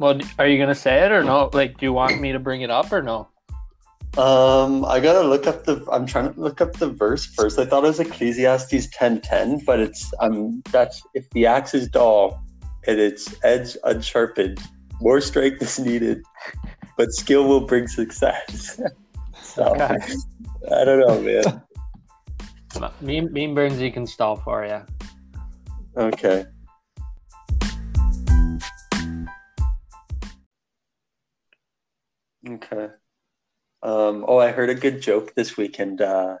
Well, are you gonna say it or no? Like, do you want me to bring it up or no? Um, I gotta look up the. I'm trying to look up the verse first. I thought it was Ecclesiastes ten ten, but it's um that's if the axe is dull and its edge unsharpened, more strength is needed, but skill will bring success. so Okay. I don't know, man. Me, me and Burnsy can stall for you. Okay. Okay. Um, oh, I heard a good joke this weekend. Uh,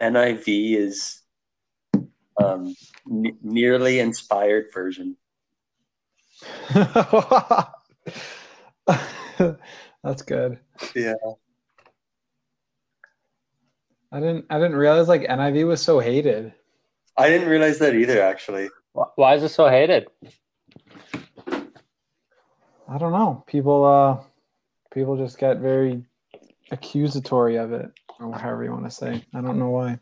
NIV is um, n- nearly inspired version. That's good. Yeah. I didn't I didn't realize like NIV was so hated. I didn't realize that either, actually. Why is it so hated? I don't know. People uh people just get very accusatory of it or however you want to say. I don't know why.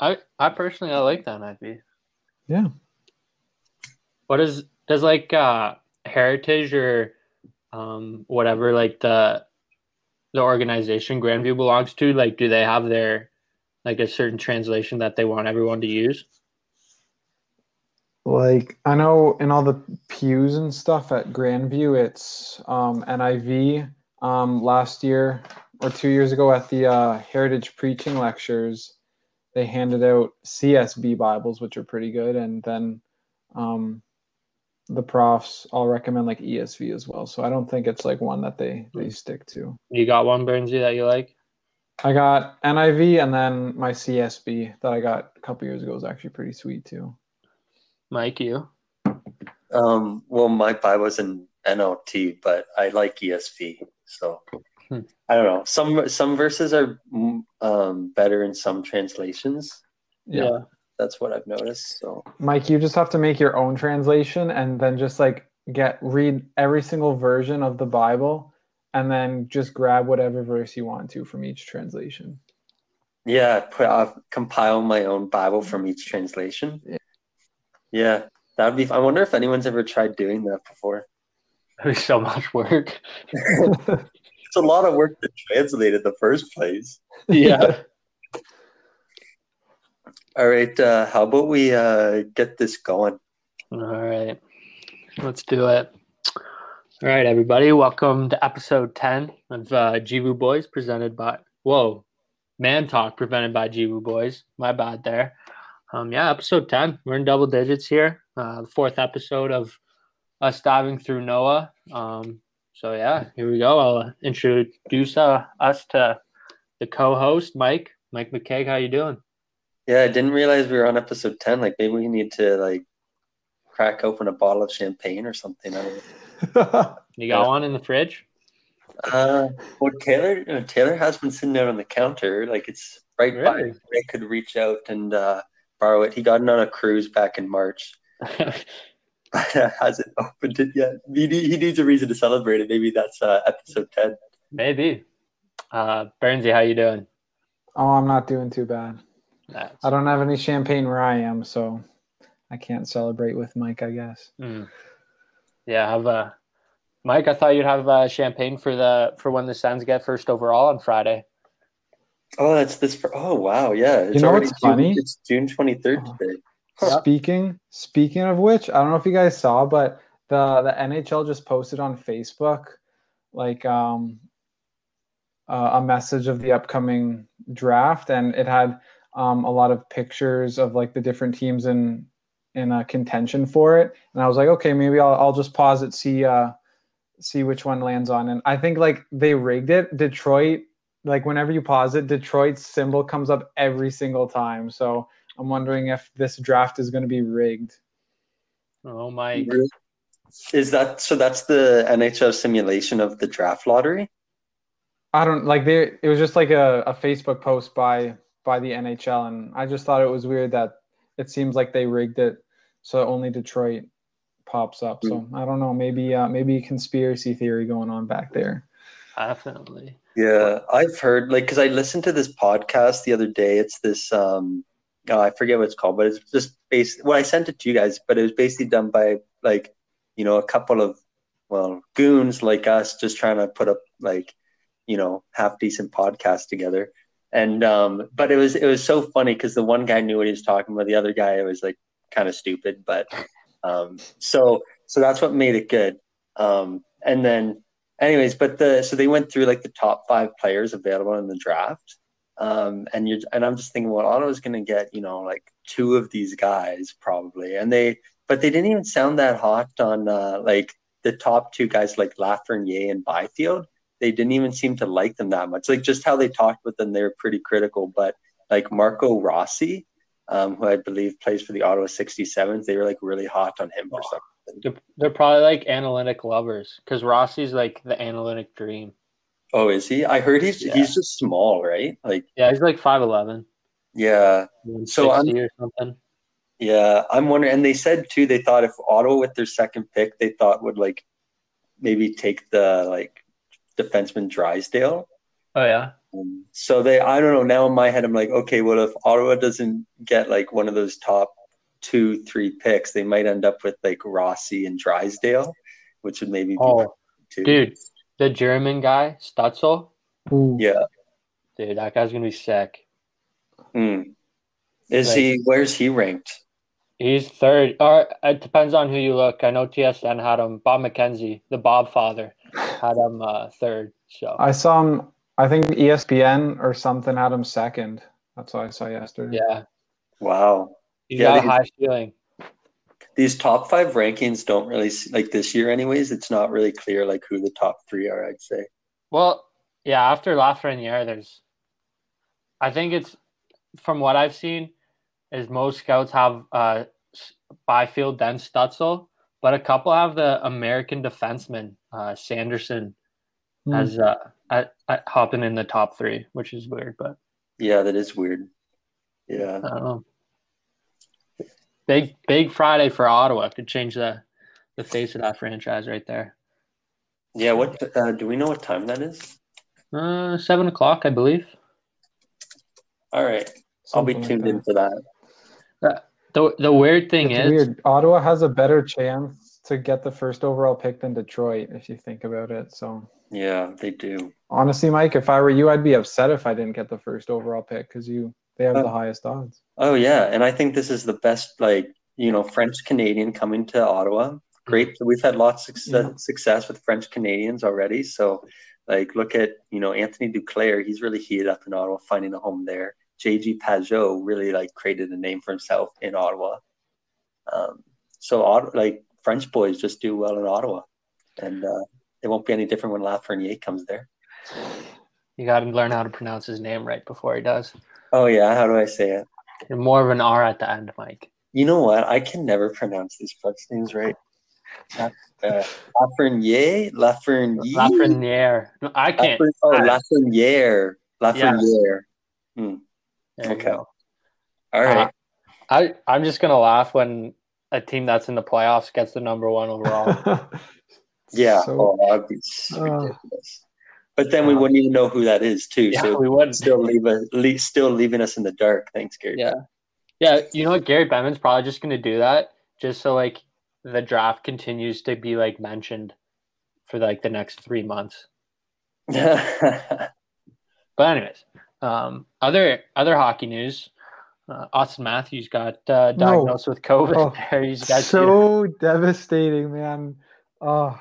I, I personally, I like that NIV. Yeah. What is does like uh Heritage or um whatever like the the organization Grandview belongs to? Like, do they have their like a certain translation that they want everyone to use? Like I know in all the pews and stuff at Grandview, it's um, NIV. Um, last year or two years ago at the uh, Heritage Preaching Lectures, they handed out CSB Bibles, which are pretty good, and then um, the profs all recommend like ESV as well. So I don't think it's like one that they they stick to. You got one Burnsy that you like? I got NIV and then my CSB that I got a couple years ago was actually pretty sweet too. Mike, you? Um, well, my Bible's in NLT, but I like ESV. So Hmm. I don't know. Some some verses are um, better in some translations. Yeah. That's what I've noticed. So Mike, you just have to make your own translation and then just like get read every single version of the Bible and then just grab whatever verse you want to from each translation. yeah, put I'll compile my own Bible from each translation. Yeah. Yeah, that'd be. I wonder if anyone's ever tried doing that before. There's so much work. It's a lot of work to translate in the first place. yeah. All right, uh, how about we uh, get this going? All right. Let's do it. All right, everybody. Welcome to episode 10 of uh, Jivu Boys presented by, whoa, Man Talk presented by Jivu Boys. My bad there. Um, yeah, episode 10. We're in double digits here. Uh, the fourth episode of us diving through Noah. Um, so, yeah, here we go. I'll introduce uh, us to the co host, Mike. Mike McKay, how you doing? Yeah, I didn't realize we were on episode ten. Like maybe we need to like crack open a bottle of champagne or something. I don't know. You got Yeah. one in the fridge? Uh, well, Taylor, uh, Taylor has been sitting out on the counter. Like it's right by. Really? I could reach out and uh, borrow it. He got it on a cruise back in March, hasn't opened it yet. He, he needs a reason to celebrate it. Maybe that's uh, episode ten. Maybe. Uh, Burnsy, how you doing? oh, I'm not doing too bad. That's, I don't have any champagne where I am, so I can't celebrate with Mike, I guess. Mm. Yeah, have uh, Mike. I thought you'd have uh, champagne for the for when the Sens get first overall on Friday. Oh, that's this. For, oh, wow. Yeah. It's You know already what's June, funny? It's June twenty third Oh. today. Speaking speaking of which, I don't know if you guys saw, but the the NHL just posted on Facebook like um uh, a message of the upcoming draft, and it had um, a lot of pictures of like the different teams in in uh, contention for it. And I was like, okay, maybe I'll I'll just pause it, see uh see which one lands on. And I think like they rigged it. Detroit, like whenever you pause it, Detroit's symbol comes up every single time. So I'm wondering if this draft is going to be rigged. Oh, my! Is that so? That's the NHL simulation of the draft lottery. I don't like they. It was just like a, a Facebook post by by the NHL, and I just thought it was weird that it seems like they rigged it so only Detroit pops up. So I don't know. Maybe uh, maybe a conspiracy theory going on back there. Definitely. Yeah, I've heard like because I listened to this podcast the other day. It's this um, oh, I forget what it's called, but it's just based. Well, I sent it to you guys, but it was basically done by like, you know, a couple of well, goons like us just trying to put up like, you know, half decent podcast together. And um, but it was it was so funny because the one guy knew what he was talking about, the other guy was like kind of stupid, but um, so so that's what made it good. Um, and then, anyways, but the so they went through like the top five players available in the draft, um, and you and I'm just thinking, well, Ottawa's going to get you know like two of these guys probably, and they but they didn't even sound that hot on uh, like the top two guys like Lafreniere and Byfield. They didn't even seem to like them that much. Like just how they talked with them, they were pretty critical. But like Marco Rossi, um, who I believe plays for the Ottawa 67s, they were like really hot on him for Oh. something. They're, they're probably like analytic lovers because Rossi's like the analytic dream. Oh, is he? I heard he's Yeah. he's just small, right? Like, Yeah, he's like 5'11, yeah, So I'm- or something. yeah. I'm wondering, and they said too, they thought if Ottawa with their second pick, they thought would like maybe take the like defenseman Drysdale. Oh, yeah. Um, so they, I don't know. Now in my head, I'm like, okay, well, if Ottawa doesn't get like one of those top two, three picks, they might end up with like Rossi and Drysdale, which would maybe be Oh, dude, the German guy, Stützle, Ooh. Yeah. dude, that guy's going to be sick. Hmm. Is Like- he? Where's he ranked? He's third, or it depends on who you look. I know TSN had him, Bob McKenzie, the Bob father, had him uh, third. So, I saw him. I think ESPN or something had him second. That's what I saw yesterday. yeah, Wow. he's Yeah, got a high ceiling. These top five rankings don't really like this year, anyways. It's not really clear like who the top three are. I'd say. Well, yeah, after Lafreniere, there's, I think it's, from what I've seen, is most scouts have uh, Byfield then Stützle, but a couple have the American defenseman uh, Sanderson Hmm. as uh, at, at hopping in the top three, which is weird, but Yeah, that is weird. Yeah. I don't know. Big big Friday for Ottawa could change the the face of that franchise right there. Yeah. What uh, do we know? What time that is? Uh, seven o'clock, I believe. All right. I'll be Something like tuned that. in for that. The the weird thing It's is, weird. Ottawa has a better chance to get the first overall pick than Detroit, if you think about it. So Yeah, they do. honestly, Mike, if I were you, I'd be upset if I didn't get the first overall pick because you they have Oh. the highest odds. Oh yeah, and I think this is the best like you know French Canadian coming to Ottawa. Great, we've had lots of success, Yeah. success with French Canadians already. So, like, look at you know Anthony Duclair. He's really heated up in Ottawa, finding a home there. JG Pageau really like created a name for himself in Ottawa. Um, so, like French boys just do well in Ottawa, and uh, it won't be any different when Lafreniere comes there. you got to learn how to pronounce his name right before he does. Oh yeah, how do I say it? And more of an R at the end, Mike. You know what? I can never pronounce these French names right. Uh, Lafreniere, Lafreniere, Lafreniere. No, I can't. Lafren- oh, Lafreniere, Lafreniere. There you okay. go. All right. I I'm just gonna laugh when a team that's in the playoffs gets the number one overall. yeah. So, oh, that'd be uh, ridiculous. But then we uh, wouldn't even know who that is, too. yeah, so we wouldn't. still leave us, le- still leaving us in the dark. Thanks, Gary. Yeah. Yeah, you know what? Gary Bettman's probably just gonna do that just so like the draft continues to be like mentioned for like the next three months. But anyways, um, other other hockey news. Uh, Auston Matthews got uh, No. diagnosed with COVID. Oh, There he's got so devastating, man. Oh,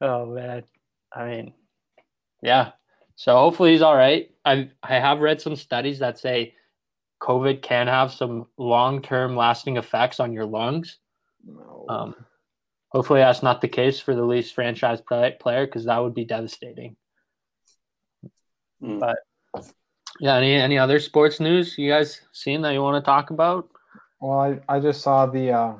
Oh man, I mean, yeah. So hopefully he's all right. I I have read some studies that say COVID can have some long term lasting effects on your lungs. no. Um, hopefully that's not the case for the Leafs franchise play, player because that would be devastating. Mm. But yeah, any any other sports news you guys seen that you want to talk about? Well, I, I just saw the uh,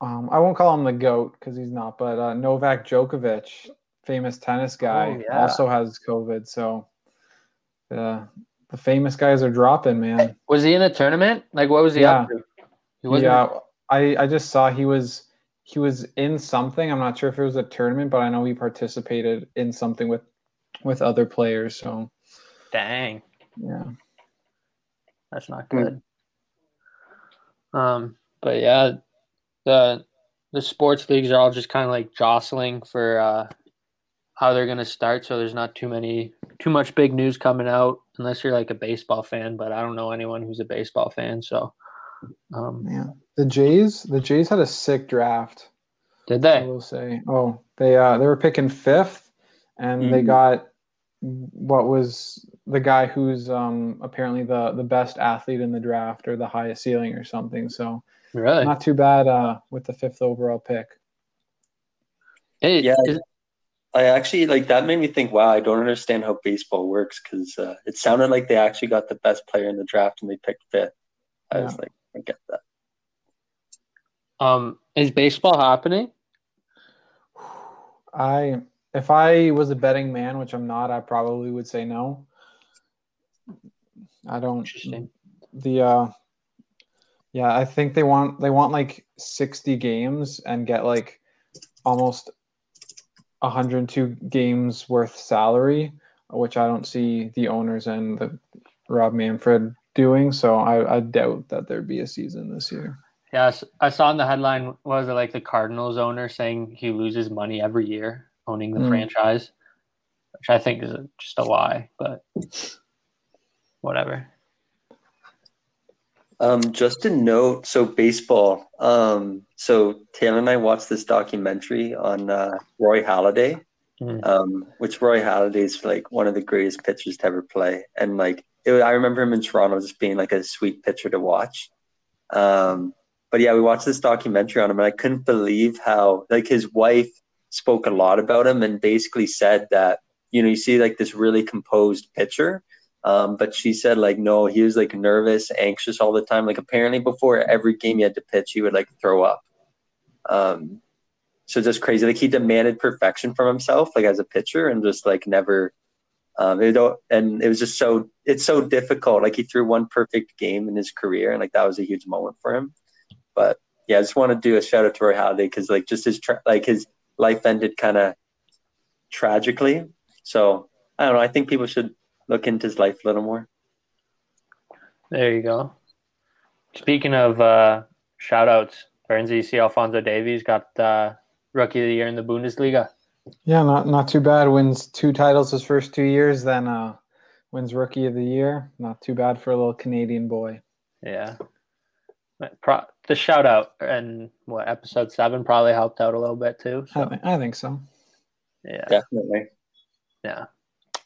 um, I won't call him the goat because he's not, but uh, Novak Djokovic, famous tennis guy, Oh, yeah. also has COVID. So the the famous guys are dropping, man. Was he in a tournament? Like what was he up to? He wasn't. Yeah, I I just saw he was he was in something. I'm not sure if it was a tournament, but I know he participated in something with with other players. So Dang. yeah, That's not Hmm. good. Um, but yeah, the the sports leagues are all just kind of like jostling for uh, how they're gonna start. So there's not too many, too much big news coming out unless you're like a baseball fan. But I don't know anyone who's a baseball fan. So, um, Yeah, the Jays. The Jays had a sick draft. did I they? will say. Oh, they uh they were picking fifth, and they Mhm. got what was the guy who's um apparently the the best athlete in the draft or the highest ceiling or something. So Really? not too bad uh with the fifth overall pick. Hey, Yeah. is- I actually like that made me think. Wow, I don't understand how baseball works because uh, it sounded like they actually got the best player in the draft and they picked fifth. I was like, I get that. um, is baseball happening? I if I was a betting man, which I'm not, I probably would say no. I don't Interesting. the uh yeah i think they want they want like 60 games and get like almost 102 games worth salary which i don't see the owners and the rob manfred doing so i, I doubt that there'd be a season this year Yes, I saw in the headline was it like the Cardinals owner saying he loses money every year owning the Mm. franchise, which I think is just a lie, but whatever. Um, just a note. So baseball. Um, so Taylor and I watched this documentary on uh, Roy Halladay, Mhm. um, which Roy Halladay is like one of the greatest pitchers to ever play, and like it, I remember him in Toronto just being like a sweet pitcher to watch. Um, but yeah, we watched this documentary on him, and I couldn't believe how like his wife spoke a lot about him and basically said that you know you see like this really composed pitcher um, but she said like no, he was like nervous, anxious all the time. Like apparently before every game he had to pitch, he would like throw up. Um, so just crazy. Like he demanded perfection from himself, like as a pitcher, and just like never. Um, it, and it was just so it's so difficult. Like he threw one perfect game in his career, and like that was a huge moment for him. But yeah, I just want to do a shout out to Roy Halladay because like just his tra- like his life ended kind of tragically. So I don't know. I think people should look into his life a little more. There you go. Speaking of uh, shout outs, Burnsy, you see Alfonso Davies got uh, rookie of the year in the Bundesliga. yeah not not too bad wins two titles his first two years then uh wins rookie of the year not too bad for a little canadian boy Yeah. Pro- the shout out and what episode seven probably helped out a little bit too. I, So think, I think so yeah. Definitely. Yeah.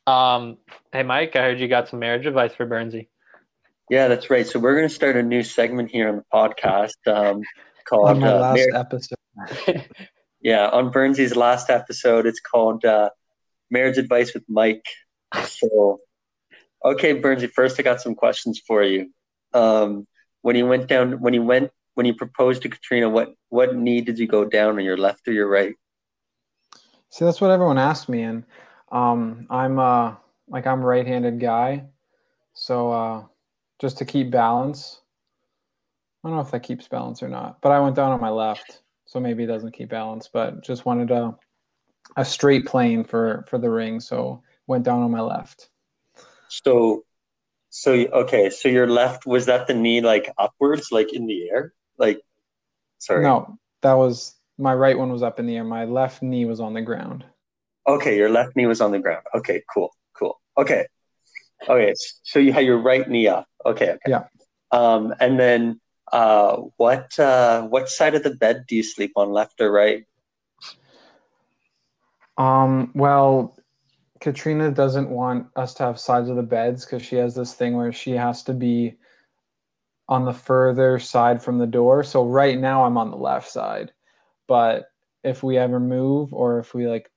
Um, hey Mike, I heard you got some marriage advice for Burnsy. Yeah, that's right. So we're going to start a new segment here on the podcast um, on called my uh, last Mar- episode yeah on Burnsy's last episode. It's called uh, Marriage Advice with Mike. So, okay, Burnsy. First, I got some questions for you. Um, when you went down, when you went, when you proposed to Katrina, what what knee did you go down on your left or your right? See, that's what everyone asked me, and um, I'm uh, like I'm right-handed guy, so uh, just to keep balance. I don't know if that keeps balance or not, but I went down on my left, so maybe it doesn't keep balance. But just wanted a a straight plane for for the ring, so went down on my left. So, so okay, so your left was that the knee like upwards, like in the air, like? Sorry. No, that was my right one was up in the air. My left knee was on the ground. Okay, your left knee was on the ground. Okay, cool, cool. Okay, okay. So you had your right knee up. Okay, okay. Yeah. Um, and then uh, what uh, what side of the bed do you sleep on, left or right? Um, well, Katrina doesn't want us to have sides of the beds because she has this thing where she has to be on the further side from the door. So right now I'm on the left side, but if we ever move or if we like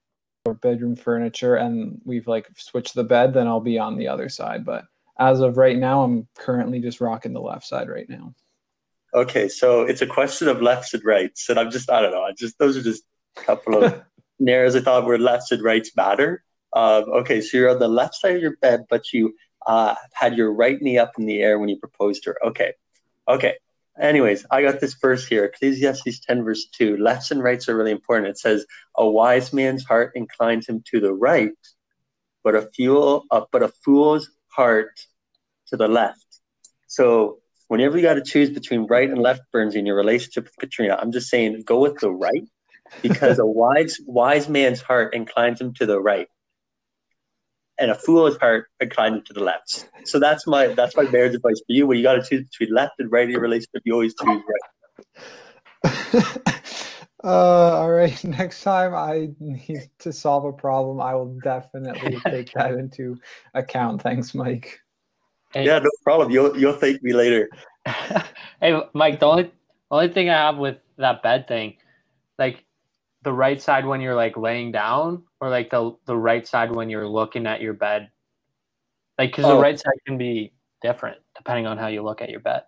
bedroom furniture and we've like switched the bed, then I'll be on the other side. But as of right now, I'm currently just rocking the left side right now. Okay, so it's a question of lefts and rights, and I'm just I don't know. I just those are just a couple of narrows I thought where lefts and rights matter. Um, okay, so you're on the left side of your bed, but you uh, had your right knee up in the air when you proposed to her. Okay, okay. Anyways, I got this verse here, Ecclesiastes 10 verse 2. Lefts and rights are really important. It says, "A wise man's heart inclines him to the right, but a uh, but a fool's heart to the left." So whenever you got to choose between right and left, Burns, in your relationship with Katrina, I'm just saying go with the right because a wise wise man's heart inclines him to the right, and a fool's heart inclines him to the left. So that's my that's my marriage advice for you. When you got to choose between left and right in your relationship, you always choose right. uh, all right. Next time I need to solve a problem, I will definitely take that into account. Thanks, Mike. Hey, yeah, no problem. You'll you'll thank me later. hey, Mike. The only only thing I have with that bed thing, like the right side when you're like laying down, or like the the right side when you're looking at your bed. Like, because oh. the right side can be different depending on how you look at your bed.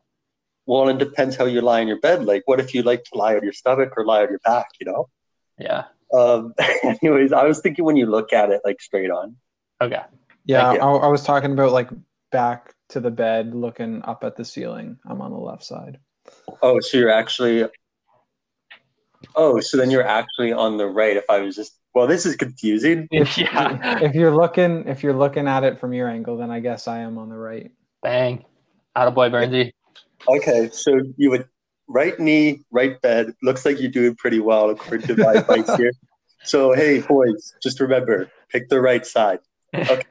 Well, it depends how you lie in your bed. Like, what if you like to lie on your stomach or lie on your back? You know. Yeah. Um. anyways, I was thinking when you look at it like straight on. Okay. Yeah, I, I was talking about like back to the bed, looking up at the ceiling. I'm on the left side. Oh, so you're actually. Oh, so then you're actually on the right. If I was just well, this is confusing. If, yeah. if you're looking, if you're looking at it from your angle, then I guess I am on the right. Bang, out of boy Burnsy. Okay, so you would right knee, right bed. Looks like you're doing pretty well according to my advice here. So hey, boys, just remember, pick the right side. Okay.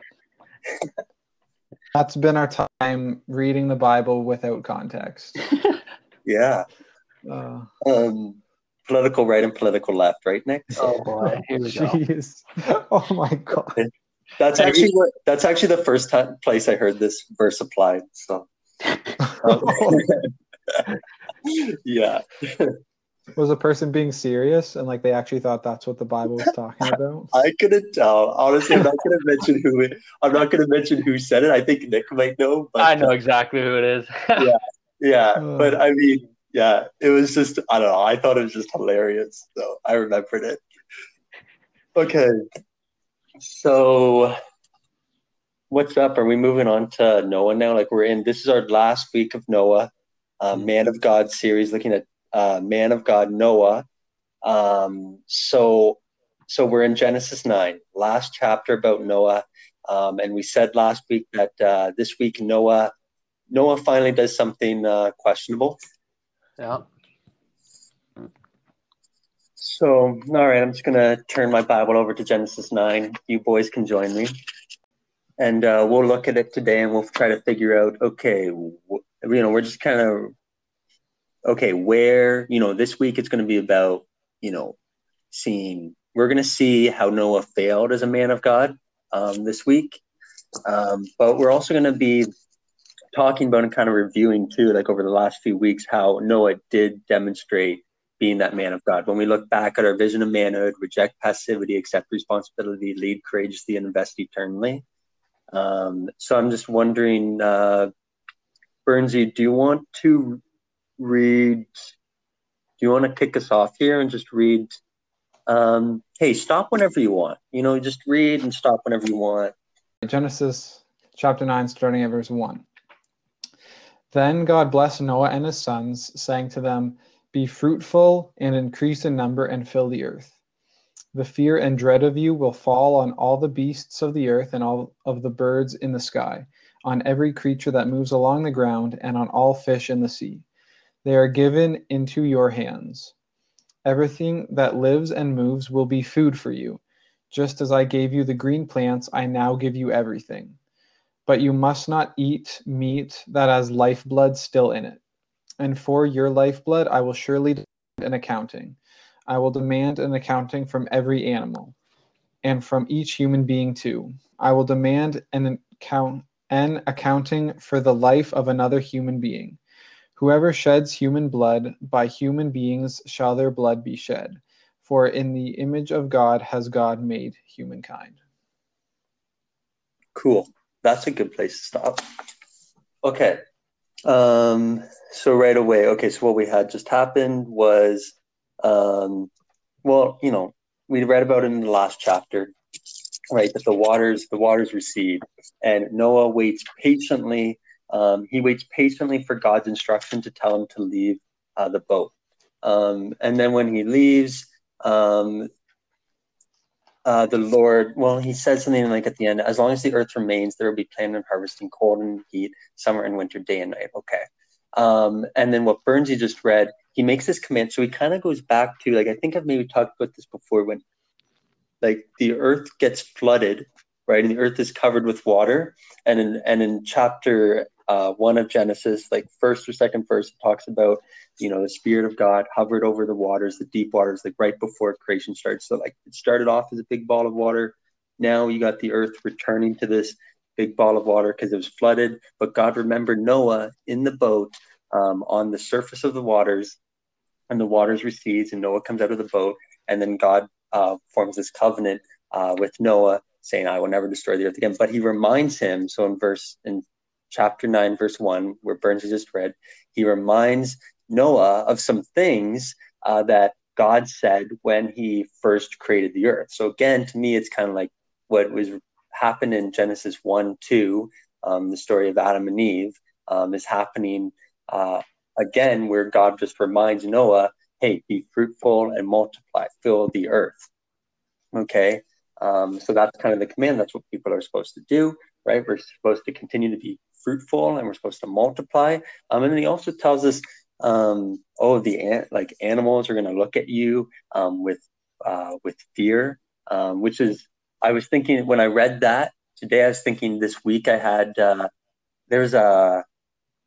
That's been our time reading the Bible without context. yeah. Uh, um, political right and political left, right, Nick? Oh boy, here we Jeez. go. Oh my god. That's actually what. That's actually the first time place I heard this verse applied. So. yeah was a person being serious and like they actually thought that's what the Bible was talking about? I couldn't tell. Honestly, I'm not going to mention who it. I'm not going to mention who said it. I think Nick might know. But, I know exactly who it is. yeah, yeah. Uh, but I mean, yeah, it was just I don't know. I thought it was just hilarious, so I remembered it. Okay, so what's up? Are we moving on to Noah now? Like we're in. This is our last week of Noah, uh, Man of God series, looking at uh, man of God Noah. Um, so, so we're in Genesis nine, last chapter about Noah, um, and we said last week that uh, this week Noah Noah finally does something uh, questionable. Yeah. So, all right, I'm just gonna turn my Bible over to Genesis nine. You boys can join me, and uh, we'll look at it today, and we'll try to figure out. Okay, you know, we're just kind of okay, where, you know, this week it's going to be about, you know, seeing, we're going to see how Noah failed as a man of God um, this week. Um, but we're also going to be talking about and kind of reviewing too, like over the last few weeks, how Noah did demonstrate being that man of God. When we look back at our vision of manhood, reject passivity, accept responsibility, lead courageously, and invest eternally. Um, so I'm just wondering, uh, Burnsy, do you want to read. Do you want to kick us off here and just read? Um, hey, stop whenever you want. You know, just read and stop whenever you want. Genesis chapter 9, starting at verse 1. Then God blessed Noah and his sons, saying to them, Be fruitful and increase in number and fill the earth. The fear and dread of you will fall on all the beasts of the earth and all of the birds in the sky, on every creature that moves along the ground, and on all fish in the sea. They are given into your hands. Everything that lives and moves will be food for you. Just as I gave you the green plants, I now give you everything. But you must not eat meat that has lifeblood still in it. And for your lifeblood, I will surely demand an accounting. I will demand an accounting from every animal, and from each human being too. I will demand an account an accounting for the life of another human being. Whoever sheds human blood, by human beings shall their blood be shed. For in the image of God has God made humankind. Cool. That's a good place to stop. Okay. Um, so right away, okay, so what we had just happened was um, well, you know, we read about it in the last chapter, right? That the waters, the waters recede, and Noah waits patiently um, he waits patiently for God's instruction to tell him to leave uh, the boat. Um, and then when he leaves, um, uh, the Lord, well, he says something like at the end, as long as the earth remains, there will be planting and harvesting, cold and heat, summer and winter, day and night. Okay. Um, and then what Burns, Burnsy just read, he makes this command. So he kind of goes back to like I think I've maybe talked about this before when like the earth gets flooded, right, and the earth is covered with water. And in and in chapter uh, one of Genesis, like first or second verse, talks about you know the Spirit of God hovered over the waters, the deep waters, like right before creation starts. So like it started off as a big ball of water. Now you got the earth returning to this big ball of water because it was flooded. But God remembered Noah in the boat um, on the surface of the waters, and the waters recedes, and Noah comes out of the boat, and then God uh, forms this covenant uh, with Noah, saying, "I will never destroy the earth again." But He reminds him. So in verse in chapter nine, verse one, where Burns has just read, He reminds Noah of some things uh, that God said when He first created the earth. So again, to me, it's kind of like what was happened in Genesis one, two, um, the story of Adam and Eve, um, is happening uh, again, where God just reminds Noah, hey, be fruitful and multiply, fill the earth. Okay. Um, so that's kind of the command. That's what people are supposed to do, right? We're supposed to continue to be fruitful and we're supposed to multiply. Um, and then he also tells us, um, oh, the an- like animals are going to look at you um, with uh, with fear, um, which is I was thinking when I read that today. I was thinking this week I had uh, there's a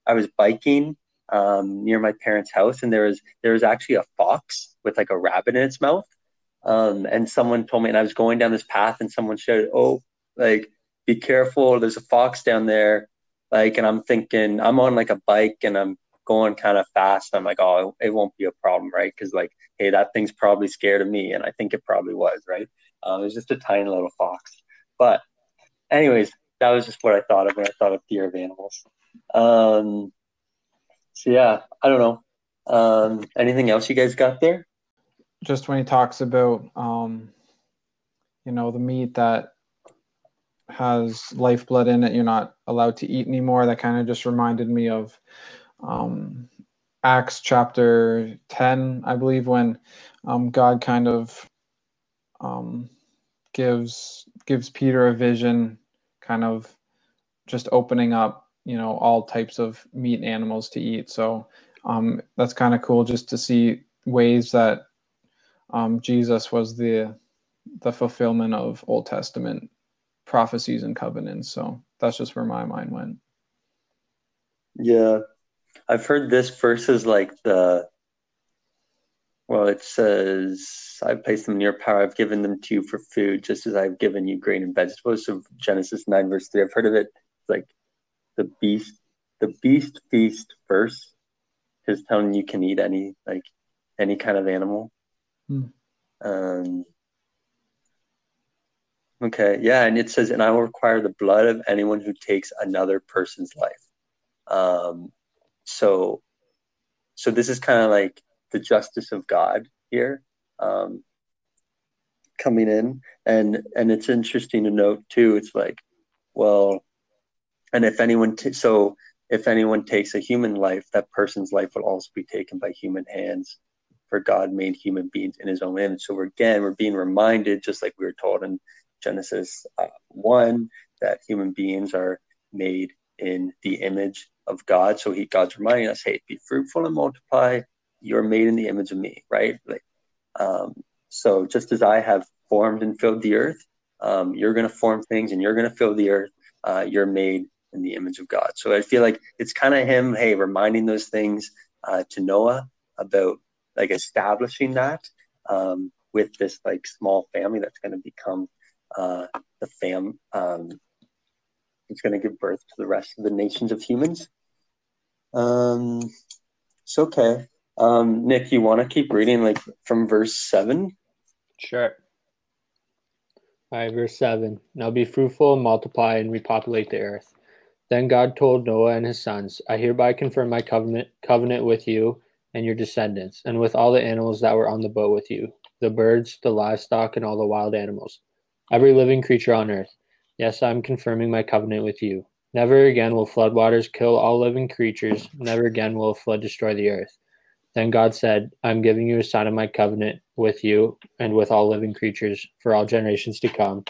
I was biking um, near my parents' house, and there was there was actually a fox with like a rabbit in its mouth. Um, and someone told me, and I was going down this path, and someone shouted, "Oh, like be careful! There's a fox down there!" Like, and I'm thinking, I'm on like a bike, and I'm going kind of fast. I'm like, oh, it won't be a problem, right? Because like, hey, that thing's probably scared of me, and I think it probably was, right? Uh, it was just a tiny little fox. But, anyways, that was just what I thought of when I thought of fear of animals. Um, so yeah, I don't know. Um, anything else you guys got there? Just when he talks about, um, you know, the meat that has lifeblood in it, you're not allowed to eat anymore. That kind of just reminded me of um, Acts chapter 10, I believe, when um, God kind of um, gives gives Peter a vision, kind of just opening up you know all types of meat animals to eat. So um, that's kind of cool just to see ways that um, Jesus was the the fulfillment of Old Testament prophecies and covenants. So that's just where my mind went. Yeah, I've heard this verse is like the well, it says, I've placed them in your power. I've given them to you for food, just as I've given you grain and vegetables. So Genesis 9, verse 3. I've heard of it. It's like the beast the beast feast first is telling you can eat any like any kind of animal. Hmm. Um, okay, yeah, and it says, and I will require the blood of anyone who takes another person's life. Um, so, so this is kind of like the justice of God here um, coming in, and and it's interesting to note too. It's like, well, and if anyone t- so if anyone takes a human life that person's life will also be taken by human hands for god made human beings in his own image so again we're being reminded just like we were told in genesis uh, 1 that human beings are made in the image of god. So he god's reminding us hey be fruitful and multiply. You're made in the image of me right? Like um, so just as i have formed and filled the earth um, you're going to form things and you're going to fill the earth. Uh, you're made in the image of God. So I feel like it's kind of him, hey, reminding those things uh, to Noah about like establishing that um, with this like small family that's going to become uh, the fam. Um, it's going to give birth to the rest of the nations of humans. Um, it's okay. Um, Nick, you want to keep reading like from verse seven? Sure. All right, verse 7. Now be fruitful and multiply and repopulate the earth. Then God told Noah and his sons, I hereby confirm my covenant, covenant with you and your descendants, and with all the animals that were on the boat with you the birds, the livestock, and all the wild animals, every living creature on earth. Yes, I am confirming my covenant with you. Never again will floodwaters kill all living creatures. Never again will a flood destroy the earth. Then God said, I am giving you a sign of my covenant with you and with all living creatures for all generations to come.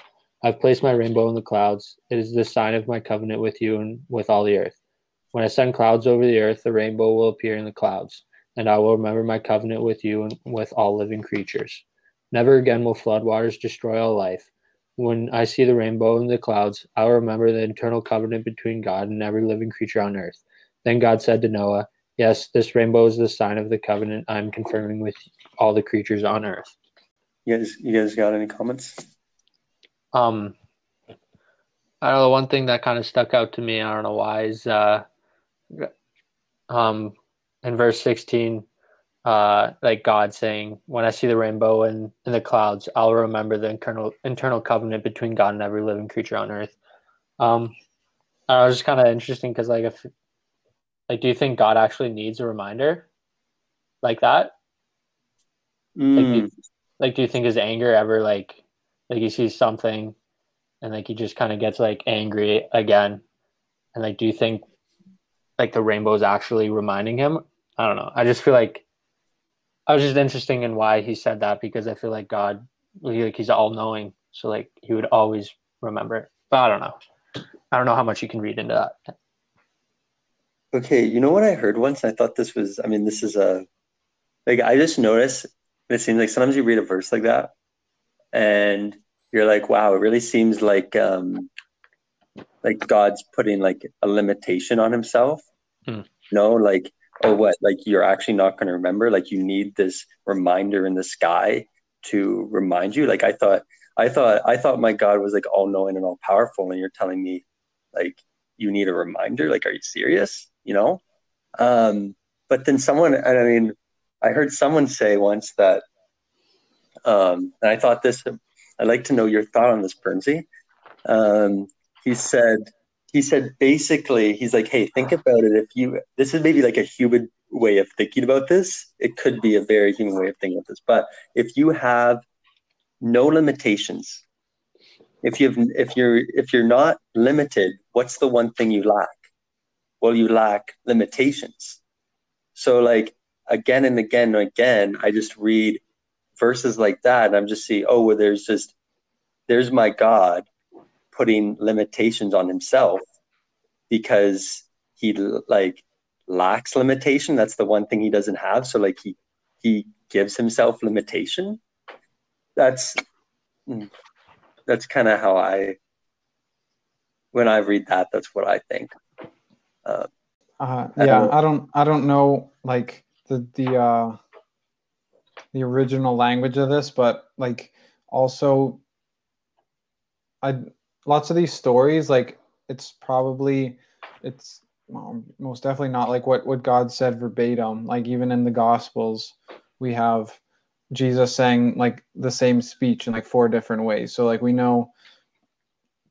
I've placed my rainbow in the clouds. It is the sign of my covenant with you and with all the earth. When I send clouds over the earth, the rainbow will appear in the clouds, and I will remember my covenant with you and with all living creatures. Never again will floodwaters destroy all life. When I see the rainbow in the clouds, I will remember the eternal covenant between God and every living creature on earth. Then God said to Noah, Yes, this rainbow is the sign of the covenant I'm confirming with all the creatures on earth. You guys, you guys got any comments? Um, I don't know. One thing that kind of stuck out to me, I don't know why, is uh, um, in verse 16, uh, like God saying, "When I see the rainbow in, in the clouds, I'll remember the internal internal covenant between God and every living creature on earth." Um, I was just kind of interesting because, like, if like, do you think God actually needs a reminder like that? Mm. Like, do you, like, do you think his anger ever like like he sees something and like he just kind of gets like angry again, and like, do you think like the rainbow is actually reminding him? I don't know. I just feel like I was just interesting in why he said that because I feel like God, like he's all knowing, so like he would always remember. It. But I don't know. I don't know how much you can read into that. Okay, you know what I heard once? I thought this was. I mean, this is a like I just noticed. It seems like sometimes you read a verse like that, and you're like, "Wow, it really seems like um, like God's putting like a limitation on Himself." Hmm. You know, like oh, what? Like you're actually not going to remember? Like you need this reminder in the sky to remind you? Like I thought, I thought, I thought my God was like all knowing and all powerful, and you're telling me like you need a reminder? Like, are you serious? You know? Um, but then someone, and I mean, I heard someone say once that, um, and I thought this, I'd like to know your thought on this, Burnsy. Um, he said, he said basically, he's like, hey, think about it. If you, this is maybe like a human way of thinking about this. It could be a very human way of thinking about this. But if you have no limitations, if you've if you're if you're not limited, what's the one thing you lack? Well, you lack limitations. So like again and again and again, I just read verses like that and I'm just see, oh well there's just there's my God putting limitations on himself because he like lacks limitation. That's the one thing he doesn't have. So like he he gives himself limitation. That's that's kind of how I when I read that. That's what I think. Uh, uh, yeah, I don't I don't know like the the uh, the original language of this, but like also I lots of these stories like it's probably it's well, most definitely not like what what God said verbatim. Like even in the Gospels, we have Jesus saying like the same speech in like four different ways. So like we know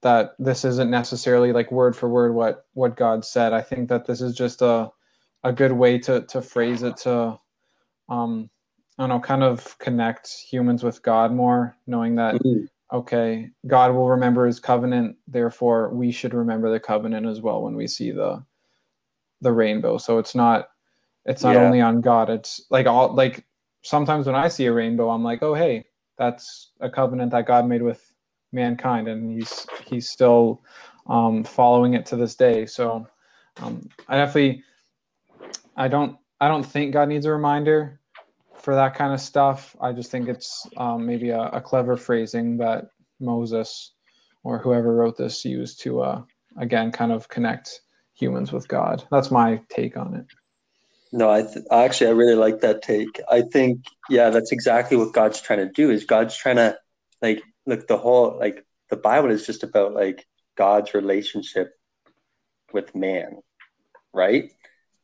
that this isn't necessarily like word for word what what God said. I think that this is just a a good way to to phrase it to um I don't know kind of connect humans with God more, knowing that mm-hmm. Okay, God will remember his covenant, therefore we should remember the covenant as well when we see the the rainbow. So it's not it's not yeah. only on God, it's like all like sometimes when I see a rainbow, I'm like, oh hey, that's a covenant that God made with mankind, and he's he's still um, following it to this day. So um, I definitely I don't I don't think God needs a reminder for that kind of stuff. I just think it's um, maybe a, a, clever phrasing that Moses or whoever wrote this used to uh, again kind of connect humans with God. That's my take on it. No, I th- actually I really like that take. I think yeah, that's exactly what God's trying to do. Is God's trying to like look the whole like the Bible is just about like God's relationship with man, right?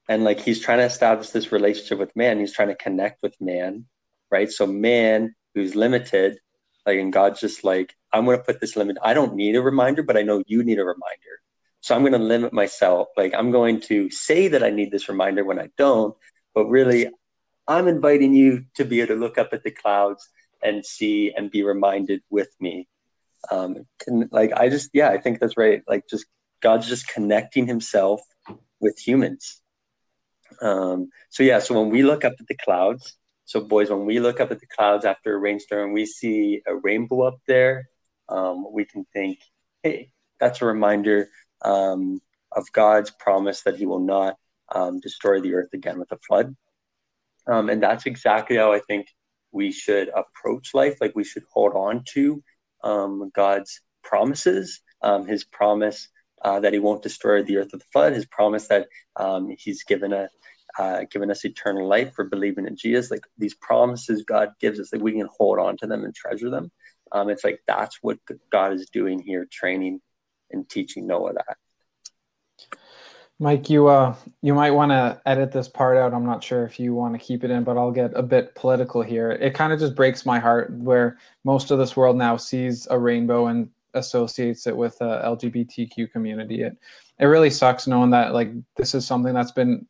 And like he's trying to establish this relationship with man. He's trying to connect with man, right? So man who's limited, like and God's just like I'm going to put this limit. I don't need a reminder, but I know you need a reminder. So I'm going to limit myself. Like I'm going to say that I need this reminder when I don't, but really I'm inviting you to be able to look up at the clouds and see and be reminded with me. Um, can, like I just, yeah, I think that's right. Like just God's just connecting himself with humans. Um, so yeah, so when we look up at the clouds, so boys, when we look up at the clouds after a rainstorm, we see a rainbow up there. Um, we can think, hey, that's a reminder um, of God's promise that He will not um, destroy the earth again with a flood. Um, and that's exactly how I think we should approach life. Like we should hold on to um, God's promises, His promise uh, that He won't destroy the earth with the flood, His promise that um, He's given a uh, given us eternal life for believing in Jesus. Like these promises God gives us, like we can hold on to them and treasure them. Um, it's like that's what God is doing here, training and teaching Noah that. Mike, you uh, you might want to edit this part out. I'm not sure if you want to keep it in, but I'll get a bit political here. It kind of just breaks my heart where most of this world now sees a rainbow and associates it with a LGBTQ community. It it really sucks knowing that like this is something that's been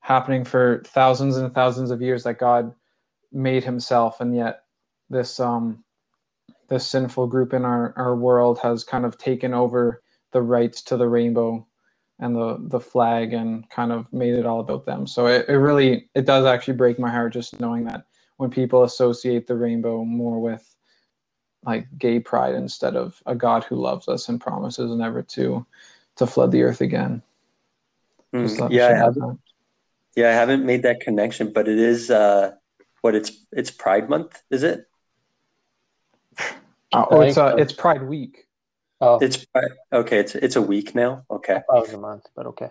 happening for thousands and thousands of years that God made Himself, and yet this um this sinful group in our our world has kind of taken over the rights to the rainbow and the the flag and kind of made it all about them. So it, it really it does actually break my heart just knowing that when people associate the rainbow more with like gay pride instead of a God who loves us and promises never to to flood the earth again. Mm, yeah, I haven't, yeah, I haven't made that connection, but it is uh, what it's it's Pride Month, is it? Uh, oh, it's uh, it's Pride Week. Oh, it's okay. It's it's a week now. Okay, that was a month, but okay.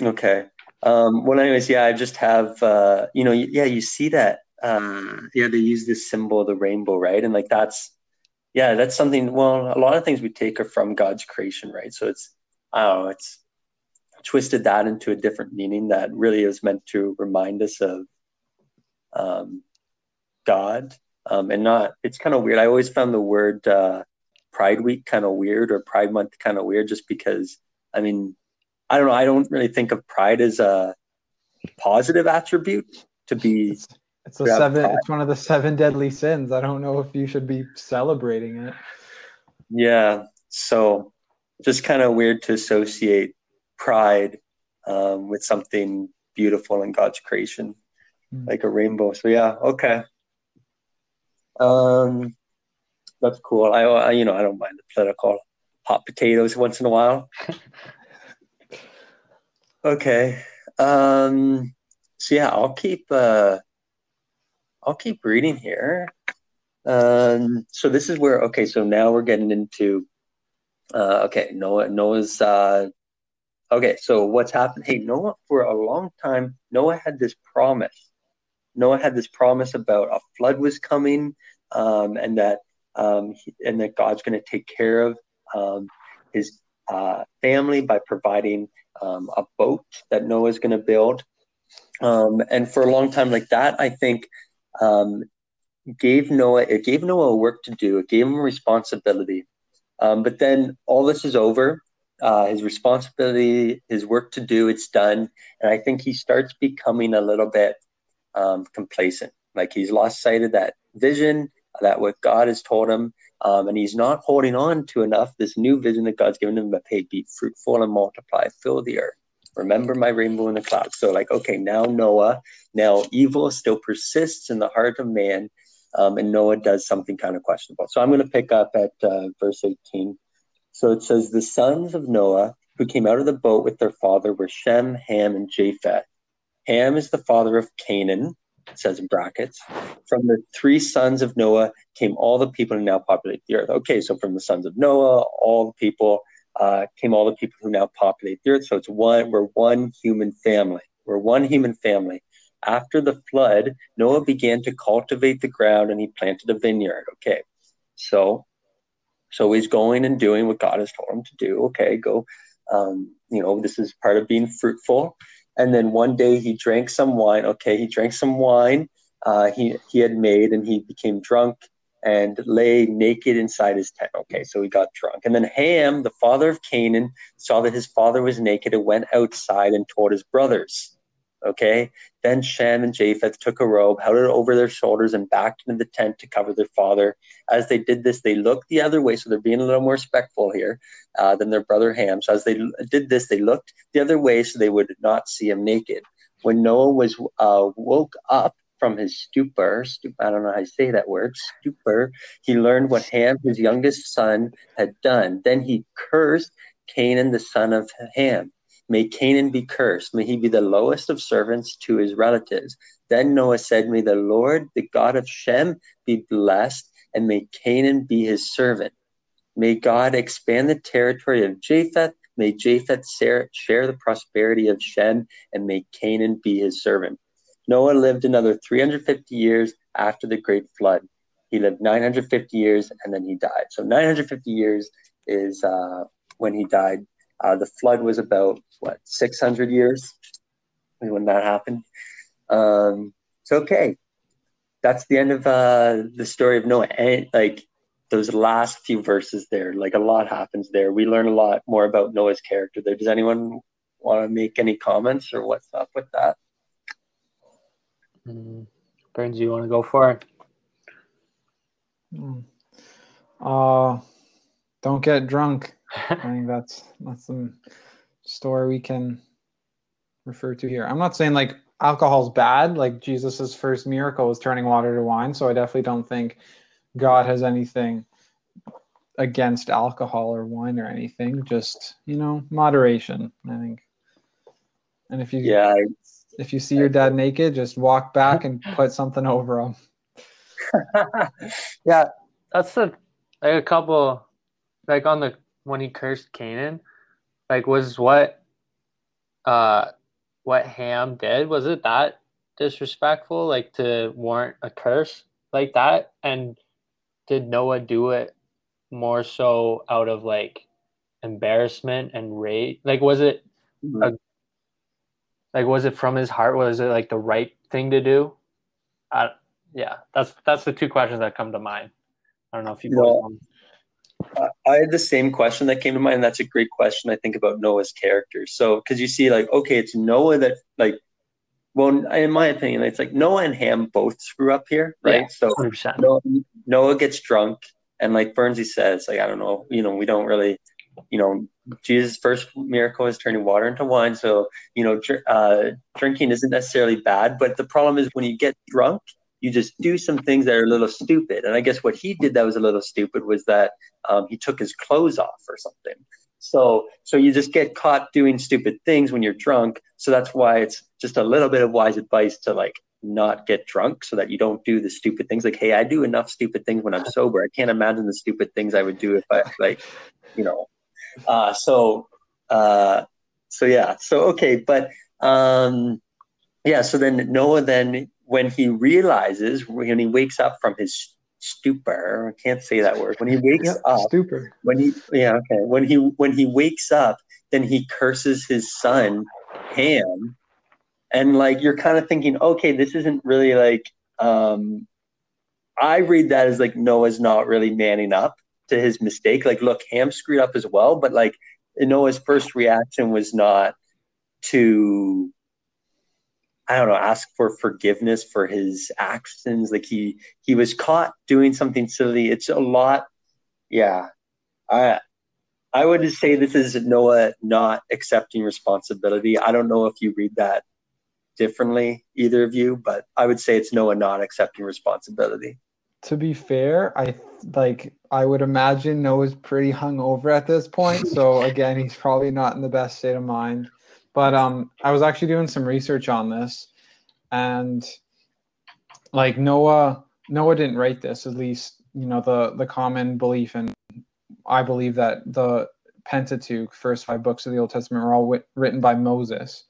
Okay. Um, well, anyways, yeah, I just have uh, you know, yeah, you see that. Um, yeah, they use this symbol of the rainbow, right? And like that's, yeah, that's something. Well, a lot of things we take are from God's creation, right? So it's, know, it's twisted that into a different meaning that really is meant to remind us of um, God, um, and not. It's kind of weird. I always found the word. Uh, Pride Week kind of weird or Pride Month kind of weird just because, I mean, I don't know. I don't really think of pride as a positive attribute to be. It's, a seven. It's one of the seven deadly sins. I don't know if you should be celebrating it. Yeah. So, just kind of weird to associate pride um, with something beautiful in God's creation, mm. like a rainbow. So yeah. Okay. Um, that's cool. I, I, you know, I don't mind the political hot potatoes once in a while. okay. Um, so yeah, I'll keep uh, I'll keep reading here. Um, so this is where okay. So now we're getting into uh, okay. Noah Noah's uh, okay. So what's happened? Hey, Noah for a long time. Noah had this promise. Noah had this promise about a flood was coming, um, and that um, and that God's going to take care of um, his uh, family by providing um, a boat that Noah's going to build. Um, and for a long time like that, I think um, gave Noah it gave Noah work to do. It gave him responsibility. Um, but then all this is over. Uh, his responsibility, his work to do, it's done. And I think he starts becoming a little bit complacent. Like he's lost sight of that vision that what God has told him, um, and he's not holding on to enough this new vision that God's given him. But hey, be fruitful and multiply, fill the earth. Remember my rainbow in the clouds. So like, okay, now Noah, now evil still persists in the heart of man, um, and Noah does something kind of questionable. So I'm going to pick up at uh, verse 18. So it says, the sons of Noah who came out of the boat with their father were Shem, Ham, and Japheth. Ham is the father of Canaan, it says in brackets. From the three sons of Noah came all the people who now populate the earth. Okay, so from the sons of Noah, all the people uh, came all the people who now populate the earth. So it's one, we're one human family. We're one human family. After the flood, Noah began to cultivate the ground and he planted a vineyard. Okay, so so he's going and doing what God has told him to do. Okay, go. Um, you know, this is part of being fruitful. And then one day he drank some wine. Okay, he drank some wine uh, he, he had made, and he became drunk and lay naked inside his tent. Okay, so he got drunk. And then Ham, the father of Canaan, saw that his father was naked and went outside and told his brothers. Okay, then Shem and Japheth took a robe, held it over their shoulders, and backed into the tent to cover their father. As they did this, they looked the other way, so they're being a little more respectful here uh, than their brother Ham. So as they did this, they looked the other way so they would not see him naked. When Noah was uh, woke up from his stupor, I don't know how to say that word, stupor, he learned what Ham, his youngest son, had done. Then he cursed Canaan the son of Ham. May Canaan be cursed. May he be the lowest of servants to his relatives. Then Noah said, May the Lord, the God of Shem, be blessed, and may Canaan be his servant. May God expand the territory of Japheth. May Japheth share the prosperity of Shem, and may Canaan be his servant. Noah lived another 350 years after the great flood. He lived 950 years and then he died. So 950 years is uh, when he died. Uh, the flood was about what 600 years when that happened. Um, so okay, that's the end of uh, the story of Noah. And like those last few verses there, like a lot happens there. We learn a lot more about Noah's character there. Does anyone want to make any comments or what's up with that? Mm. Burns, you want to go for it? Mm. Uh, don't get drunk. I think that's that's some story we can refer to here. I'm not saying like alcohol's bad. Like Jesus's first miracle was turning water to wine, so I definitely don't think God has anything against alcohol or wine or anything. Just you know, moderation. I think. And if you yeah, if you see your dad naked, just walk back and put something over him. yeah, that's the like a couple like on the when he cursed Canaan, like was what uh what Ham did was it that disrespectful like to warrant a curse like that and did Noah do it more so out of like embarrassment and rage like was it mm-hmm. a, like was it from his heart was it like the right thing to do I, yeah that's that's the two questions that come to mind i don't know if you I had the same question that came to mind. That's a great question. I think about Noah's character. So, because you see, like, okay, it's Noah that, like, well, in my opinion, it's like Noah and Ham both screw up here, right? Yeah, so Noah, Noah gets drunk, and like Burnsy says, like, I don't know, you know, we don't really, you know, Jesus' first miracle is turning water into wine. So, you know, uh, drinking isn't necessarily bad, but the problem is when you get drunk, you just do some things that are a little stupid. And I guess what he did that was a little stupid was that um, he took his clothes off or something. So so you just get caught doing stupid things when you're drunk. So that's why it's just a little bit of wise advice to like not get drunk so that you don't do the stupid things. Like, hey, I do enough stupid things when I'm sober. I can't imagine the stupid things I would do if I like, you know. Uh, so uh, so yeah. So okay, but um, yeah. So then Noah then when he realizes when he wakes up from his stupor i can't say that word when he wakes yep, up stupor when he yeah okay when he when he wakes up then he curses his son ham and like you're kind of thinking okay this isn't really like um i read that as like noah's not really manning up to his mistake like look ham screwed up as well but like noah's first reaction was not to I don't know, ask for forgiveness for his actions. Like he he was caught doing something silly. It's a lot. Yeah, I I would say this is Noah not accepting responsibility. I don't know if you read that differently, either of you, but I would say it's Noah not accepting responsibility. To be fair, I like I would imagine Noah's pretty hungover at this point. So again, he's probably not in the best state of mind. But um, I was actually doing some research on this, and like Noah, Noah didn't write this. At least you know the the common belief, and I believe that the Pentateuch, first five books of the Old Testament, were all written by Moses.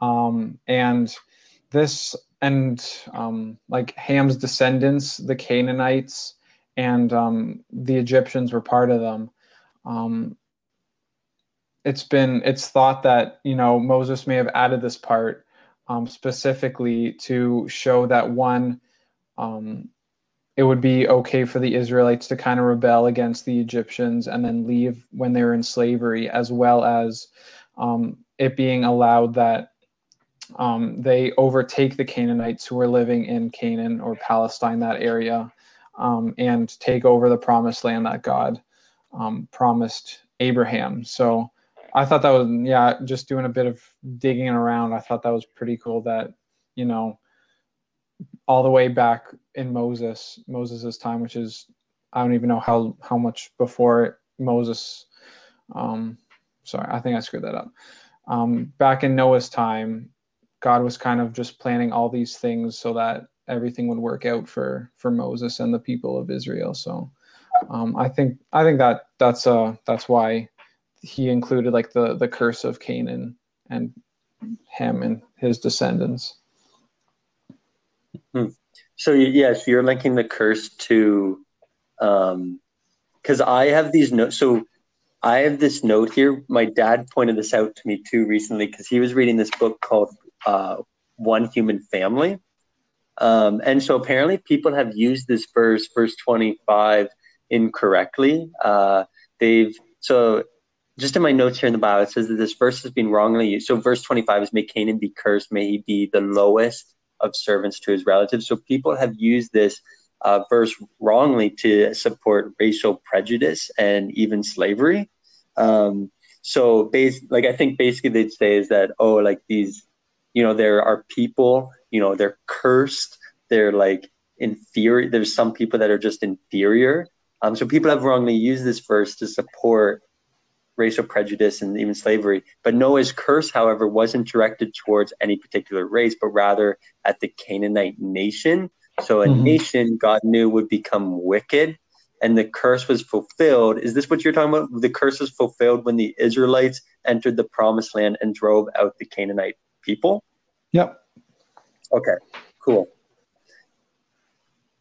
Um, and this and um, like Ham's descendants, the Canaanites, and um, the Egyptians were part of them. Um, it's been it's thought that you know Moses may have added this part um, specifically to show that one um, it would be okay for the Israelites to kind of rebel against the Egyptians and then leave when they were in slavery, as well as um, it being allowed that um, they overtake the Canaanites who were living in Canaan or Palestine, that area, um, and take over the promised land that God um, promised Abraham. So I thought that was yeah, just doing a bit of digging around. I thought that was pretty cool that you know all the way back in Moses Moses's time, which is I don't even know how how much before Moses um, sorry, I think I screwed that up. Um, back in Noah's time, God was kind of just planning all these things so that everything would work out for for Moses and the people of Israel. So um, I think I think that that's uh that's why he included like the the curse of Canaan and him and his descendants. Hmm. So yes, you're linking the curse to, um, because I have these notes. So I have this note here. My dad pointed this out to me too recently because he was reading this book called uh, One Human Family. Um, and so apparently people have used this verse, verse 25, incorrectly. Uh, they've, so just in my notes here in the Bible, it says that this verse has been wrongly used. So verse 25 is, May Canaan be cursed, may he be the lowest of servants to his relatives. So people have used this uh, verse wrongly to support racial prejudice and even slavery. Um, so, base, like I think basically they'd say is that oh, like these, you know, there are people, you know, they're cursed. They're like inferior. There's some people that are just inferior. Um, so people have wrongly used this verse to support racial prejudice and even slavery. But Noah's curse, however, wasn't directed towards any particular race, but rather at the Canaanite nation. So a mm-hmm. nation God knew would become wicked and the curse was fulfilled. Is this what you're talking about? The curse was fulfilled when the Israelites entered the promised land and drove out the Canaanite people? Yep. Okay, cool.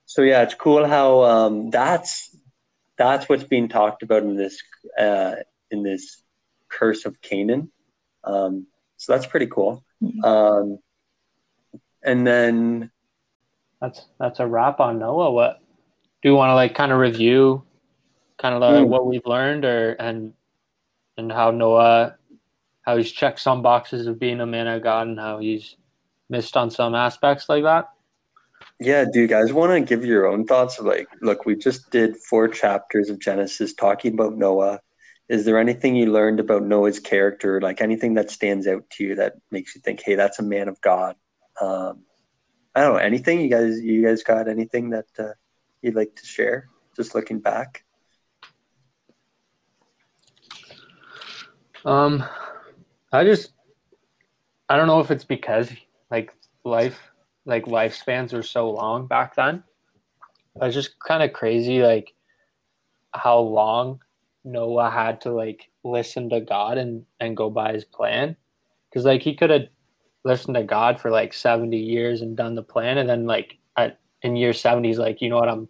So yeah, it's cool how um, that's that's what's being talked about in this uh, in this curse of Canaan. Um, so that's pretty cool. Mm-hmm. Um, and then that's that's a wrap on Noah. What do you want to like kind of review kind of mm. what we've learned or and and how Noah how he's checked some boxes of being a man of God and how he's missed on some aspects like that? Yeah, do you guys want to give your own thoughts? Like, look, we just did four chapters of Genesis talking about Noah. Is there anything you learned about Noah's character, like anything that stands out to you that makes you think, hey, that's a man of God? Um, I don't know anything. You guys, you guys got anything that uh, you'd like to share? Just looking back. Um, I just, I don't know if it's because like life like lifespans were so long back then. It's just kind of crazy, like how long Noah had to like listen to God and and go by His plan, because like he could have listened to God for like seventy years and done the plan, and then like at in year seventy, he's like, you know what, I'm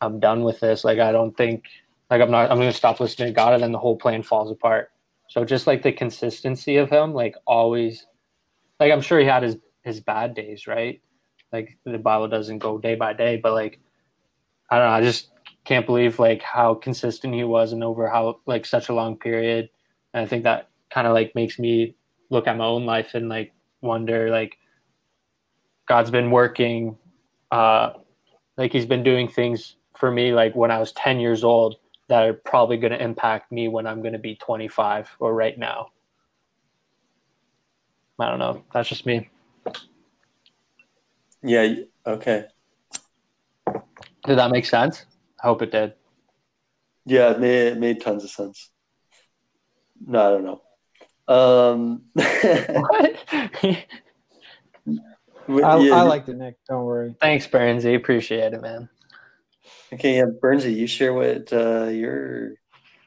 I'm done with this. Like I don't think like I'm not I'm gonna stop listening to God, and then the whole plan falls apart. So just like the consistency of him, like always, like I'm sure he had his his bad days, right? Like the Bible doesn't go day by day, but like I don't know, I just can't believe like how consistent he was and over how like such a long period. And I think that kind of like makes me look at my own life and like wonder like God's been working uh like he's been doing things for me like when I was 10 years old that are probably going to impact me when I'm going to be 25 or right now. I don't know. That's just me. Yeah. Okay. Did that make sense? I hope it did. Yeah, it made, it made tons of sense. No, I don't know. Um, what? I, yeah. I liked it, Nick. Don't worry. Thanks, Burnsy. Appreciate it, man. Okay, yeah, Burnsy, you share what uh, your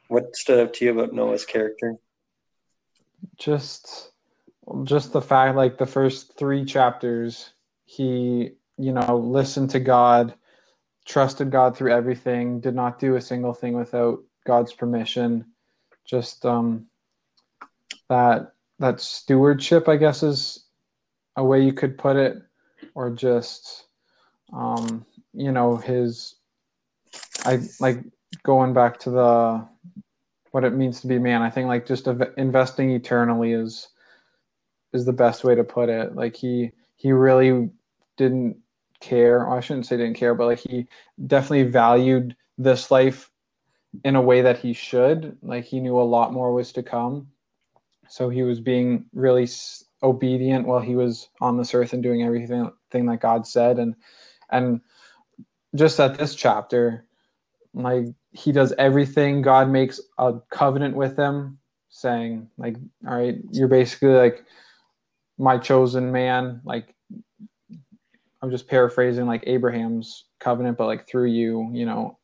what stood out to you about Noah's character? Just, just the fact, like the first three chapters, he you know listened to god trusted god through everything did not do a single thing without god's permission just um that that stewardship i guess is a way you could put it or just um you know his i like going back to the what it means to be man i think like just investing eternally is is the best way to put it like he he really didn't care. I shouldn't say didn't care, but like he definitely valued this life in a way that he should. Like he knew a lot more was to come. So he was being really obedient while he was on this earth and doing everything thing that God said. And and just at this chapter, like he does everything. God makes a covenant with him. saying like, "All right, you're basically like my chosen man." Like, I'm just paraphrasing like Abraham's covenant, but like through you, you know,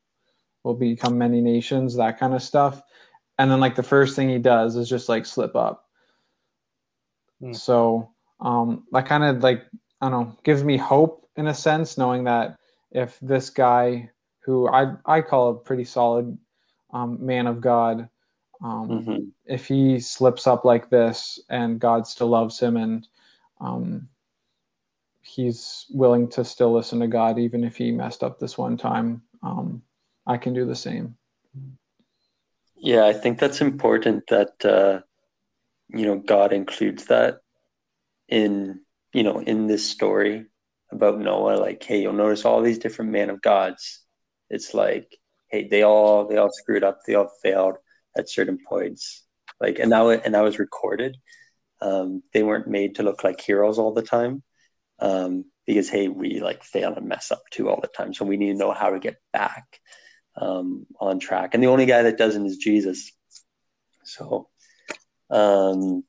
will become many nations, that kind of stuff. And then like the first thing he does is just like slip up. Hmm. So um, that kind of like I don't know gives me hope in a sense, knowing that if this guy who I I call a pretty solid um, man of God, um, Mhm. if he slips up like this and God still loves him and um, he's willing to still listen to God even if he messed up this one time, um, I can do the same. Yeah, I think that's important that uh, you know God includes that in you know in this story about Noah. Like, hey, you'll notice all these different man of gods. It's like, hey, they all they all screwed up. They all failed at certain points. Like, and that and that was recorded. Um, they weren't made to look like heroes all the time. Um, because hey, we like fail and mess up too all the time. So we need to know how to get back um, on track. And the only guy that doesn't is Jesus. So, um,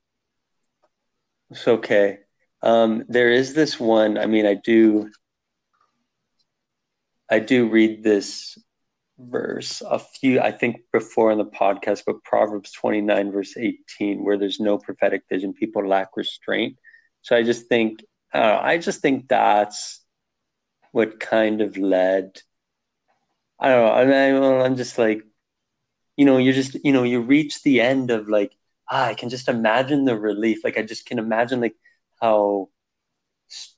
it's okay. Um, there is this one. I mean, I do, I do read this verse a few, I think, before in the podcast, but Proverbs twenty nine verse eighteen, where there's no prophetic vision, people lack restraint. So I just think, know, I just think that's what kind of led I don't know. I mean, I'm just like, you know, you're just, you know, you reach the end of like, ah, I can just imagine the relief. Like, I just can imagine like how,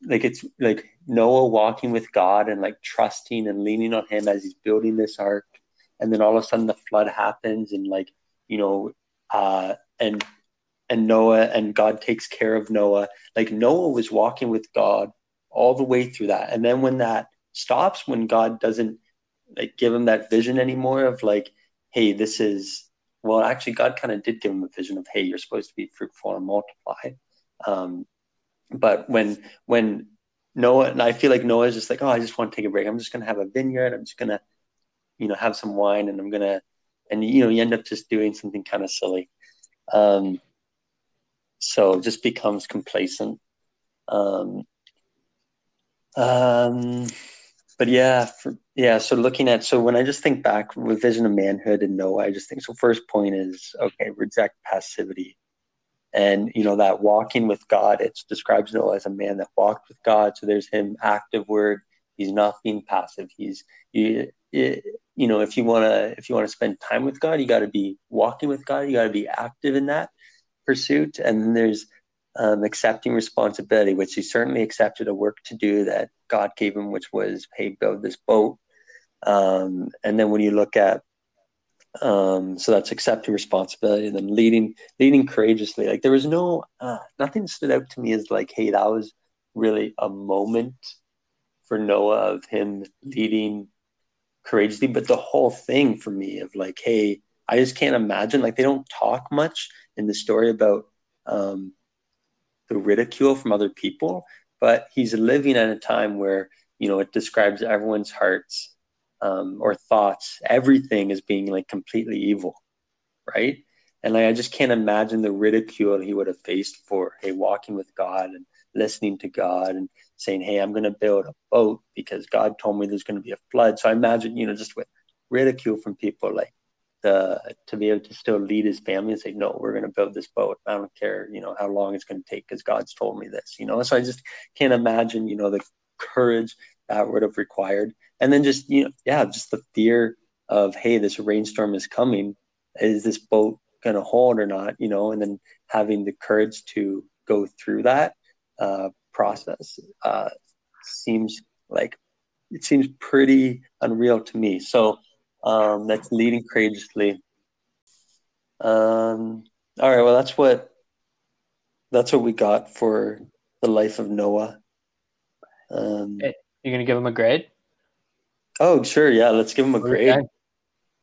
like, it's like Noah walking with God and like trusting and leaning on Him as he's building this ark, and then all of a sudden the flood happens and like, you know, uh, and and Noah and God takes care of Noah. Like Noah was walking with God all the way through that, and then when that stops, when God doesn't like give him that vision anymore of like, hey, this is well, actually, God kind of did give him a vision of, hey, you're supposed to be fruitful and multiply. Um, but when when Noah and I feel like Noah is just like, oh, I just want to take a break. I'm just gonna have a vineyard. I'm just gonna, you know, have some wine, and I'm gonna, and you know, you end up just doing something kind of silly. Um, so it just becomes complacent. Um, um, but yeah, for, yeah. So looking at so when I just think back with vision of manhood and Noah, I just think so. First point is okay, reject passivity, and you know that walking with God. It describes Noah as a man that walked with God. So there's him active word. He's not being passive. He's you, you know if you want to if you want to spend time with God, you got to be walking with God. You got to be active in that pursuit. And then there's um, accepting responsibility, which he certainly accepted a work to do that God gave him, which was, hey, build this boat. Um, and then when you look at, um, so that's accepting responsibility, and then leading, leading courageously. Like there was no, uh, nothing stood out to me as like, hey, that was really a moment for Noah of him leading courageously. But the whole thing for me of like, hey, I just can't imagine. Like they don't talk much in the story about um, the ridicule from other people, but he's living at a time where you know it describes everyone's hearts um, or thoughts, everything is being like completely evil, right? And like I just can't imagine the ridicule he would have faced for hey walking with God and listening to God and saying hey I'm going to build a boat because God told me there's going to be a flood. So I imagine you know just with ridicule from people like the to be able to still lead his family and say no we're going to build this boat i don't care you know how long it's going to take because god's told me this you know so i just can't imagine you know the courage that would have required and then just you know yeah just the fear of hey this rainstorm is coming is this boat going to hold or not you know and then having the courage to go through that uh, process uh, seems like it seems pretty unreal to me so um, that's leading courageously. Um, all right, well, that's what that's what we got for the life of Noah. Um. You're gonna give him a grade? Oh, sure, yeah, let's give him a grade. Okay.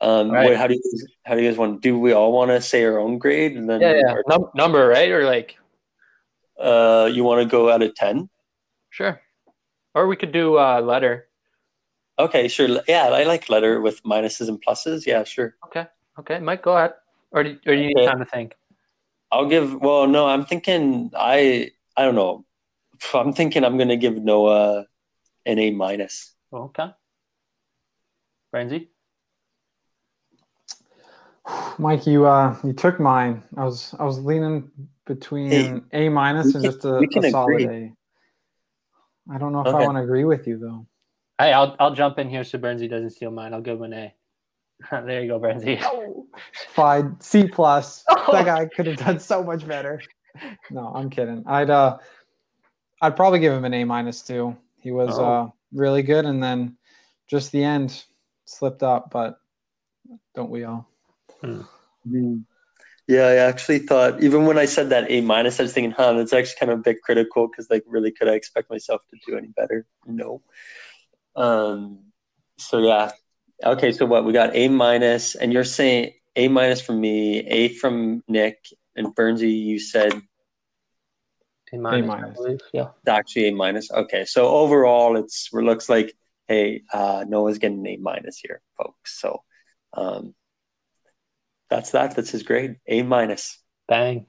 Um, Right. wait, how do you guys, how do you guys want? Do we all want to say our own grade, and then Yeah, yeah. Num- number, right? Or like, uh, you want to go out of ten? sure. Or we could do uh, letter. Okay, sure. Yeah, I like letter with minuses and pluses. Yeah, sure. Okay, okay. Mike, go ahead. Or do, or do you need Okay. time to think? I'll give. Well, no, I'm thinking. I I don't know. I'm thinking I'm gonna give Noah an A minus. Okay. Renzi? Mike, you uh, you took mine. I was I was leaning between Hey, A minus and just a, a solid agree. A. I don't know if I want to agree with you though. Hey, I'll I'll jump in here so Burnsy doesn't steal mine. I'll give him an A. there you go, Burnsy. Fine, C plus. Oh. That guy could have done so much better. No, I'm kidding. I'd uh, I'd probably give him an A minus too. He was Oh. uh really good, and then just the end slipped up. But don't we all? Yeah, I actually thought even when I said that A minus, I was thinking, huh, that's actually kind of a bit critical because like really could I expect myself to do any better? No. Um so yeah. Okay, so what we got A minus and you're saying A minus from me, A from Nick, and Burnsy you said A minus, I minus. believe. Yeah. it's actually A minus. Okay, so overall it's it looks like hey, uh Noah's getting an A minus here, folks. So um that's that. That's his grade. A minus. Bang.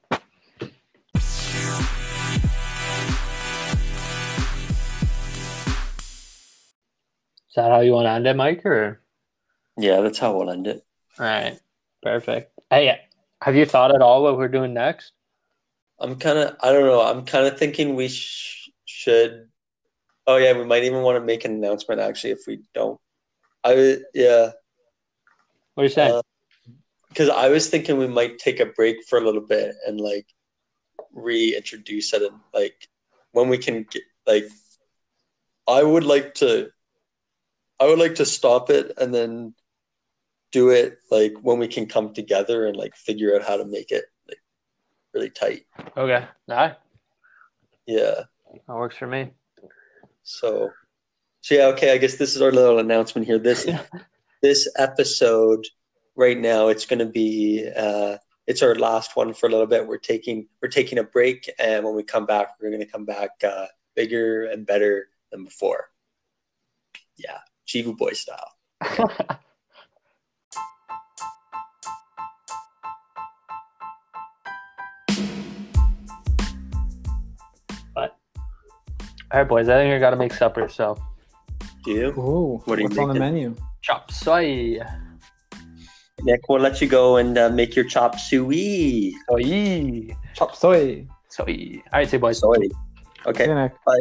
Is that how you want to end it, Mike? Or Yeah, that's how we'll end it. all right, perfect. Hey, have you thought at all what we're doing next? I'm kind of, I don't know. I'm kind of thinking we sh- should. Oh yeah, we might even want to make an announcement actually if we don't. I yeah, What are you saying? Uh, because I was thinking we might take a break for a little bit and like reintroduce it and like when we can get like. I would like to. I would like to stop it and then do it like when we can come together and like figure out how to make it like really tight. okay, all right, Yeah. that works for me. So, so yeah, okay. I guess this is our little announcement here. This this episode right now, it's going to be uh, it's our last one for a little bit. We're taking we're taking a break, and when we come back, we're going to come back uh, bigger and better than before. Yeah, Chivu boy style. all right, boys. I think I got to make supper. So Do you, Ooh, What are you what's on the menu? chop soy. Nick? We'll let you go and uh, make your chop suey. Soy. Chop soy. Soy. All right, say boys. Soy. See Okay. you, Nick. Bye.